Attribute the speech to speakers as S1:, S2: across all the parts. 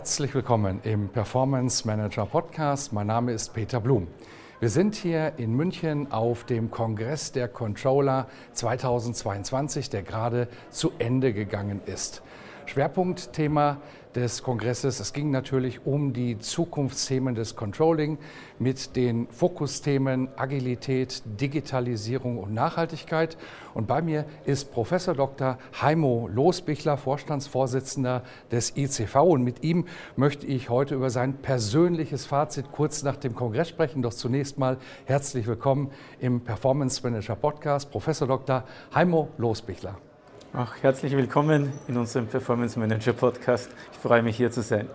S1: Herzlich willkommen im Performance Manager Podcast. Mein Name ist Peter Blum. Wir sind hier in München auf dem Kongress der Controller 2022, der gerade zu Ende gegangen ist. Schwerpunktthema des Kongresses. Es ging natürlich um die Zukunftsthemen des Controlling mit den Fokusthemen Agilität, Digitalisierung und Nachhaltigkeit. Und bei mir ist Professor Dr. Heimo Losbichler, Vorstandsvorsitzender des ICV. Und mit ihm möchte ich heute über sein persönliches Fazit kurz nach dem Kongress sprechen. Doch zunächst mal herzlich willkommen im Performance Manager Podcast, Professor Dr. Heimo Losbichler.
S2: Auch herzlich willkommen in unserem Performance Manager Podcast. Ich freue mich hier zu sein.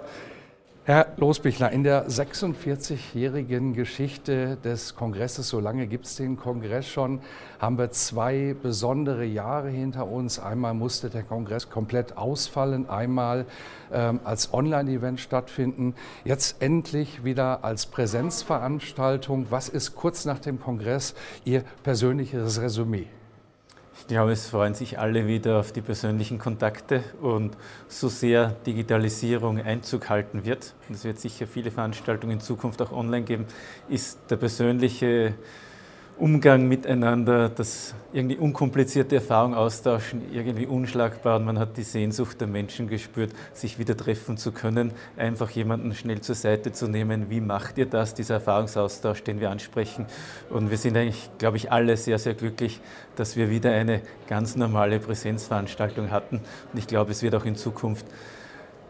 S1: Herr Losbichler, in der 46-jährigen Geschichte des Kongresses, so lange gibt es den Kongress schon, haben wir zwei besondere Jahre hinter uns. Einmal musste der Kongress komplett ausfallen, einmal ähm, als Online-Event stattfinden, jetzt endlich wieder als Präsenzveranstaltung. Was ist kurz nach dem Kongress Ihr persönliches Resümee?
S2: Ich glaube, es freuen sich alle wieder auf die persönlichen Kontakte und so sehr Digitalisierung Einzug halten wird, und es wird sicher viele Veranstaltungen in Zukunft auch online geben, ist der persönliche Umgang miteinander, das irgendwie unkomplizierte Erfahrung austauschen, irgendwie unschlagbar. Und man hat die Sehnsucht der Menschen gespürt, sich wieder treffen zu können, einfach jemanden schnell zur Seite zu nehmen. Wie macht ihr das, dieser Erfahrungsaustausch, den wir ansprechen? Und wir sind eigentlich, glaube ich, alle sehr, sehr glücklich, dass wir wieder eine ganz normale Präsenzveranstaltung hatten. Und ich glaube, es wird auch in Zukunft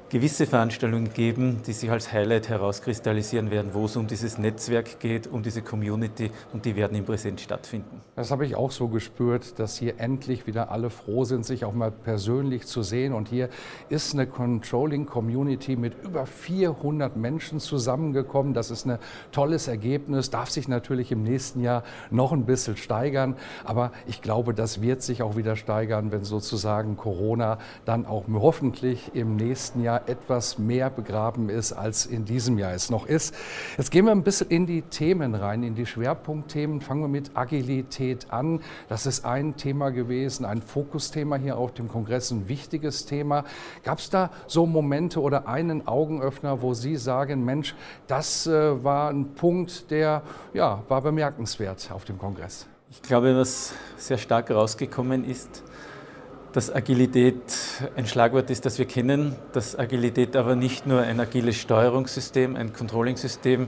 S2: gewisse Veranstaltungen geben, die sich als Highlight herauskristallisieren werden, wo es um dieses Netzwerk geht, um diese Community und die werden im Präsent stattfinden.
S1: Das habe ich auch so gespürt, dass hier endlich wieder alle froh sind, sich auch mal persönlich zu sehen. Und hier ist eine Controlling Community mit über 400 Menschen zusammengekommen. Das ist ein tolles Ergebnis, darf sich natürlich im nächsten Jahr noch ein bisschen steigern. Aber ich glaube, das wird sich auch wieder steigern, wenn sozusagen Corona dann auch hoffentlich im nächsten Jahr etwas mehr begraben ist, als in diesem Jahr es noch ist. Jetzt gehen wir ein bisschen in die Themen rein, in die Schwerpunktthemen. Fangen wir mit Agilität an. Das ist ein Thema gewesen, ein Fokusthema hier auf dem Kongress, ein wichtiges Thema. Gab es da so Momente oder einen Augenöffner, wo Sie sagen, Mensch, das äh, war ein Punkt, der ja, war bemerkenswert auf dem Kongress?
S2: Ich glaube, was sehr stark rausgekommen ist, dass Agilität ein Schlagwort ist, das wir kennen, dass Agilität aber nicht nur ein agiles Steuerungssystem, ein Controlling-System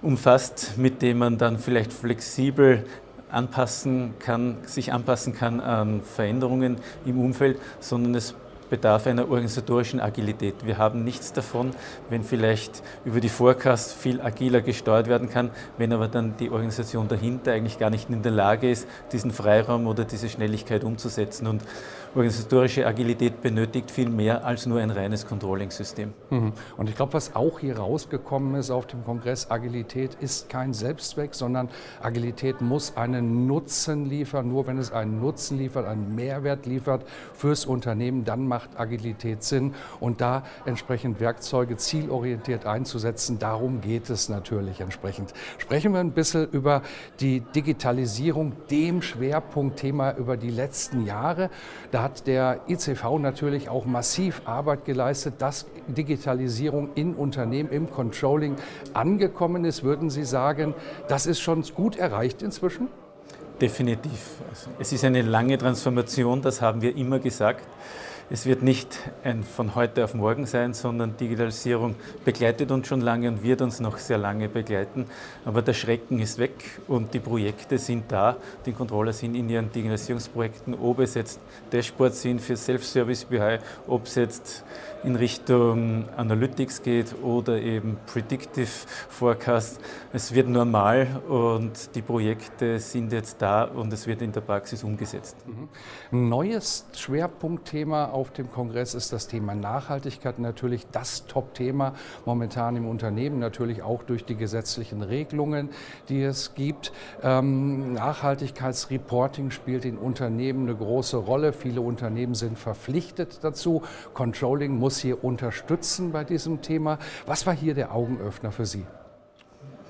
S2: umfasst, mit dem man dann vielleicht flexibel anpassen kann, sich anpassen kann an Veränderungen im Umfeld, sondern es bedarf einer organisatorischen Agilität. Wir haben nichts davon, wenn vielleicht über die Forecast viel agiler gesteuert werden kann, wenn aber dann die Organisation dahinter eigentlich gar nicht in der Lage ist, diesen Freiraum oder diese Schnelligkeit umzusetzen. Und organisatorische Agilität benötigt viel mehr als nur ein reines Controlling-System.
S1: Mhm. Und ich glaube, was auch hier rausgekommen ist auf dem Kongress, Agilität ist kein Selbstzweck, sondern Agilität muss einen Nutzen liefern. Nur wenn es einen Nutzen liefert, einen Mehrwert liefert fürs Unternehmen, dann macht Agilität Sinn. Und da entsprechend Werkzeuge zielorientiert einzusetzen, darum geht es natürlich entsprechend. Sprechen wir ein bisschen über die Digitalisierung, dem Schwerpunktthema über die letzten Jahre. Da hat der ICV natürlich auch massiv Arbeit geleistet, dass Digitalisierung in Unternehmen, im Controlling angekommen ist. Würden Sie sagen, das ist schon gut erreicht inzwischen?
S2: Definitiv. Es ist eine lange Transformation, das haben wir immer gesagt. Es wird nicht ein von heute auf morgen sein, sondern Digitalisierung begleitet uns schon lange und wird uns noch sehr lange begleiten. Aber der Schrecken ist weg und die Projekte sind da. Die Controller sind in ihren Digitalisierungsprojekten, ob es jetzt Dashboards sind für Self-Service BI, ob es jetzt in Richtung Analytics geht oder eben Predictive Forecast. Es wird normal und die Projekte sind jetzt da und es wird in der Praxis umgesetzt.
S1: Mhm. Ein neues Schwerpunktthema auf dem Kongress ist das Thema Nachhaltigkeit. Natürlich das Top-Thema momentan im Unternehmen, natürlich auch durch die gesetzlichen Regelungen, die es gibt. Ähm, Nachhaltigkeitsreporting spielt in Unternehmen eine große Rolle. Viele Unternehmen sind verpflichtet dazu. Controlling muss hier unterstützen bei diesem Thema. Was war hier der Augenöffner für Sie?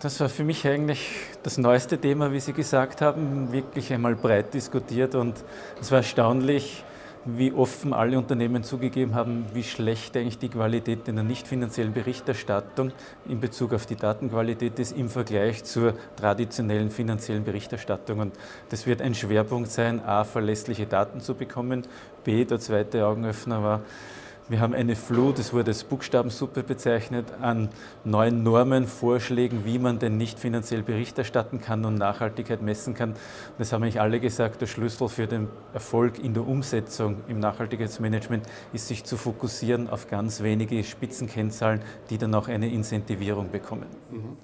S2: Das war für mich eigentlich das neueste Thema, wie Sie gesagt haben, wirklich einmal breit diskutiert und es war erstaunlich, wie offen alle Unternehmen zugegeben haben, wie schlecht eigentlich die Qualität in der nicht finanziellen Berichterstattung in Bezug auf die Datenqualität ist im Vergleich zur traditionellen finanziellen Berichterstattung. Und das wird ein Schwerpunkt sein, a, verlässliche Daten zu bekommen, b, der zweite Augenöffner war, wir haben eine Flut, es wurde als Buchstabensuppe bezeichnet, an neuen Normen, Vorschlägen, wie man denn nicht finanziell Bericht erstatten kann und Nachhaltigkeit messen kann. Das haben eigentlich alle gesagt, der Schlüssel für den Erfolg in der Umsetzung im Nachhaltigkeitsmanagement ist, sich zu fokussieren auf ganz wenige Spitzenkennzahlen, die dann auch eine Incentivierung bekommen. Mhm.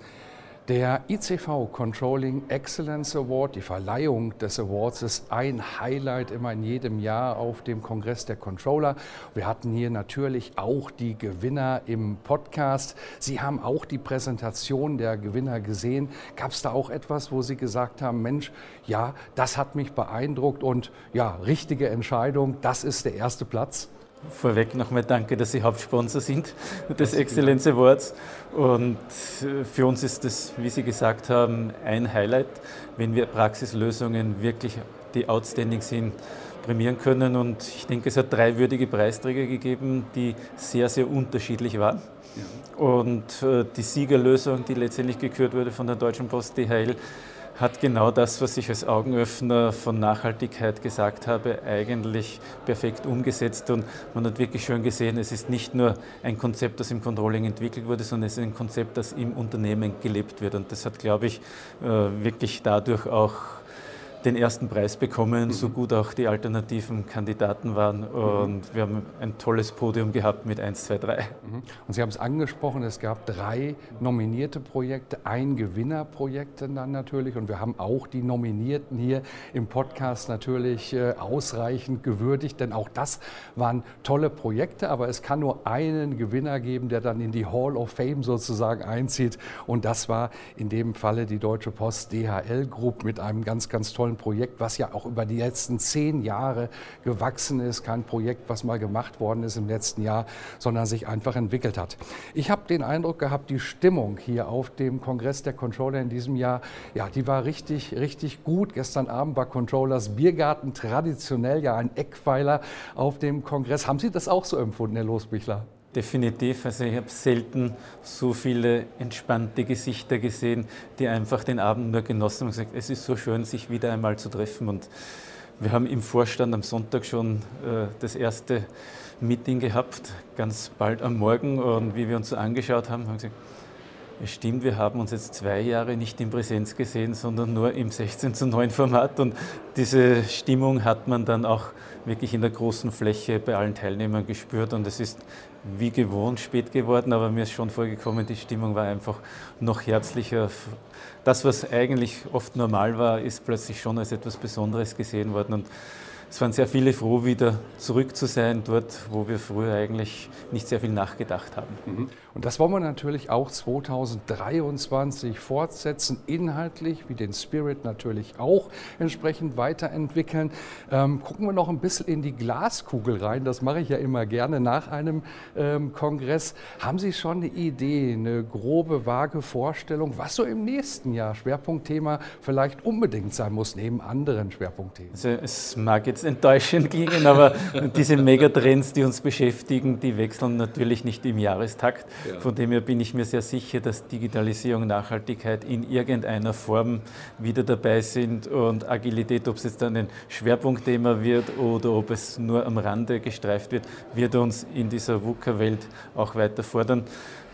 S1: Der ICV Controlling Excellence Award, die Verleihung des Awards, ist ein Highlight immer in jedem Jahr auf dem Kongress der Controller. Wir hatten hier natürlich auch die Gewinner im Podcast. Sie haben auch die Präsentation der Gewinner gesehen. Gab es da auch etwas, wo Sie gesagt haben, Mensch, ja, das hat mich beeindruckt und ja, richtige Entscheidung, das ist der erste Platz?
S2: Vorweg nochmal danke, dass Sie Hauptsponsor sind des Excellence Awards. Und äh, für uns ist das, wie Sie gesagt haben, ein Highlight, wenn wir Praxislösungen wirklich, die outstanding sind, prämieren können. Und ich denke, es hat drei würdige Preisträger gegeben, die sehr, sehr unterschiedlich waren. Und äh, die Siegerlösung, die letztendlich gekürt wurde von der Deutschen Post DHL, hat genau das, was ich als Augenöffner von Nachhaltigkeit gesagt habe, eigentlich perfekt umgesetzt. Und man hat wirklich schön gesehen, es ist nicht nur ein Konzept, das im Controlling entwickelt wurde, sondern es ist ein Konzept, das im Unternehmen gelebt wird. Und das hat, glaube ich, äh, wirklich dadurch auch den ersten Preis bekommen, so gut auch die alternativen Kandidaten waren. Und wir haben ein tolles Podium gehabt mit 1, 2, 3.
S1: Und Sie haben es angesprochen, es gab drei nominierte Projekte, ein Gewinnerprojekt dann natürlich. Und wir haben auch die Nominierten hier im Podcast natürlich äh, ausreichend gewürdigt, denn auch das waren tolle Projekte. Aber es kann nur einen Gewinner geben, der dann in die Hall of Fame sozusagen einzieht. Und das war in dem Falle die Deutsche Post DHL Group mit einem ganz, ganz tollen Projekt, was ja auch über die letzten zehn Jahre gewachsen ist. Kein Projekt, was mal gemacht worden ist im letzten Jahr, sondern sich einfach entwickelt hat. Ich habe den Eindruck gehabt, die Stimmung hier auf dem Kongress der Controller in diesem Jahr, ja, die war richtig, richtig gut. Gestern Abend war Controllers Biergarten traditionell ja ein Eckpfeiler auf dem Kongress. Haben Sie das auch so empfunden, Herr Losbichler?
S2: Definitiv. Also ich habe selten so viele entspannte Gesichter gesehen, die einfach den Abend nur genossen haben und gesagt, es ist so schön, sich wieder einmal zu treffen. Und wir haben im Vorstand am Sonntag schon äh, das erste Meeting gehabt, ganz bald am Morgen. Und wie wir uns so angeschaut haben, haben wir gesagt, es stimmt, wir haben uns jetzt zwei Jahre nicht in Präsenz gesehen, sondern nur im 16 zu 9 Format. Und diese Stimmung hat man dann auch wirklich in der großen Fläche bei allen Teilnehmern gespürt. Und es ist wie gewohnt spät geworden, aber mir ist schon vorgekommen, die Stimmung war einfach noch herzlicher. Das, was eigentlich oft normal war, ist plötzlich schon als etwas Besonderes gesehen worden. Und es waren sehr viele froh, wieder zurück zu sein, dort, wo wir früher eigentlich nicht sehr viel nachgedacht haben.
S1: Mhm. Und das wollen wir natürlich auch 2023 fortsetzen, inhaltlich, wie den Spirit natürlich auch entsprechend weiterentwickeln. Ähm, gucken wir noch ein bisschen in die Glaskugel rein, das mache ich ja immer gerne nach einem ähm, Kongress. Haben Sie schon eine Idee, eine grobe, vage Vorstellung, was so im nächsten Jahr Schwerpunktthema vielleicht unbedingt sein muss, neben anderen Schwerpunktthemen?
S2: Also es mag jetzt enttäuschend klingen, aber diese Megatrends, die uns beschäftigen, die wechseln natürlich nicht im Jahrestakt. Von dem her bin ich mir sehr sicher, dass Digitalisierung, Nachhaltigkeit in irgendeiner Form wieder dabei sind und Agilität, ob es jetzt dann ein Schwerpunktthema wird oder ob es nur am Rande gestreift wird, wird uns in dieser VUCA-Welt auch weiter fordern.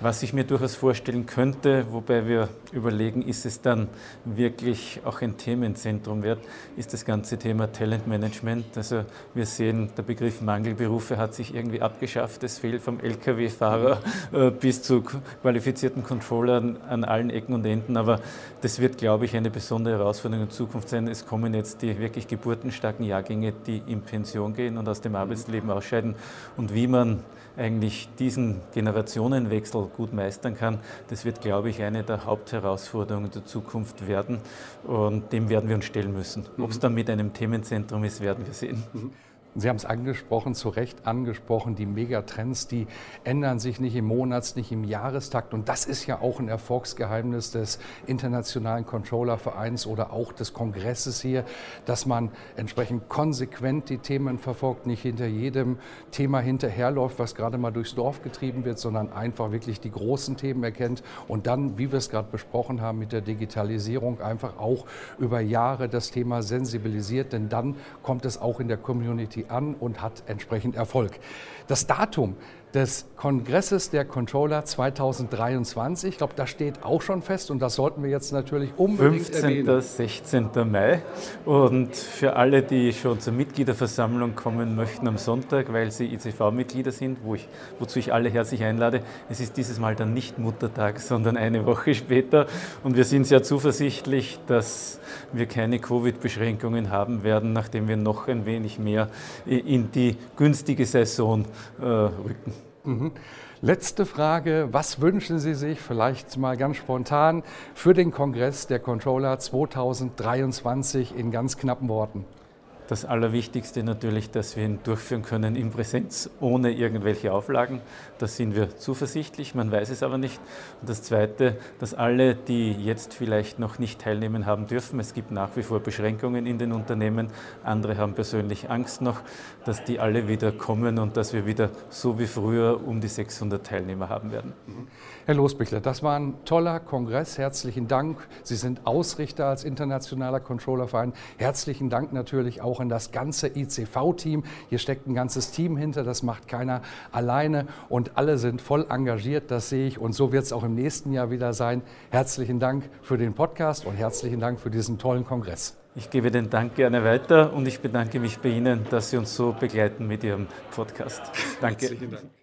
S2: Was ich mir durchaus vorstellen könnte, wobei wir überlegen, ist es dann wirklich auch ein Themenzentrum wird, ist das ganze Thema Talentmanagement. Also wir sehen, der Begriff Mangelberufe hat sich irgendwie abgeschafft. Es fehlt vom Lkw-Fahrer äh, bis zu qualifizierten Controllern an allen Ecken und Enden. Aber das wird, glaube ich, eine besondere Herausforderung in Zukunft sein. Es kommen jetzt die wirklich geburtenstarken Jahrgänge, die in Pension gehen und aus dem Arbeitsleben ausscheiden. Und wie man eigentlich diesen Generationenwechsel gut meistern kann, das wird, glaube ich, eine der Hauptherausforderungen der Zukunft werden. Und dem werden wir uns stellen müssen. Ob es dann mit einem Themenzentrum ist, werden wir sehen.
S1: Sie haben es angesprochen, zu Recht angesprochen, die Megatrends, die ändern sich nicht im Monats-, nicht im Jahrestakt. Und das ist ja auch ein Erfolgsgeheimnis des Internationalen Controllervereins oder auch des Kongresses hier, dass man entsprechend konsequent die Themen verfolgt, nicht hinter jedem Thema hinterherläuft, was gerade mal durchs Dorf getrieben wird, sondern einfach wirklich die großen Themen erkennt und dann, wie wir es gerade besprochen haben mit der Digitalisierung, einfach auch über Jahre das Thema sensibilisiert, denn dann kommt es auch in der Community an und hat entsprechend Erfolg. Das Datum des Kongresses der Controller 2023. Ich glaube, das steht auch schon fest und das sollten wir jetzt natürlich unbedingt
S2: 15. erwähnen. 16. Mai und für alle, die schon zur Mitgliederversammlung kommen möchten am Sonntag, weil sie ICV-Mitglieder sind, wo ich, wozu ich alle herzlich einlade, es ist dieses Mal dann nicht Muttertag, sondern eine Woche später und wir sind sehr zuversichtlich, dass wir keine Covid-Beschränkungen haben werden, nachdem wir noch ein wenig mehr in die günstige Saison äh, rücken.
S1: Mhm. Letzte Frage, was wünschen Sie sich vielleicht mal ganz spontan für den Kongress der Controller 2023 in ganz knappen Worten?
S2: Das Allerwichtigste natürlich, dass wir ihn durchführen können in Präsenz ohne irgendwelche Auflagen. Da sind wir zuversichtlich, man weiß es aber nicht. Und das Zweite, dass alle, die jetzt vielleicht noch nicht teilnehmen haben dürfen, es gibt nach wie vor Beschränkungen in den Unternehmen, andere haben persönlich Angst noch, dass die alle wieder kommen und dass wir wieder so wie früher um die 600 Teilnehmer haben werden.
S1: Herr Losbichler, das war ein toller Kongress. Herzlichen Dank. Sie sind Ausrichter als internationaler Controllerverein. Herzlichen Dank natürlich auch an das ganze ICV-Team. Hier steckt ein ganzes Team hinter, das macht keiner alleine und alle sind voll engagiert, das sehe ich und so wird es auch im nächsten Jahr wieder sein. Herzlichen Dank für den Podcast und herzlichen Dank für diesen tollen Kongress.
S2: Ich gebe den Dank gerne weiter und ich bedanke mich bei Ihnen, dass Sie uns so begleiten mit Ihrem Podcast. Danke. Herzlichen Dank.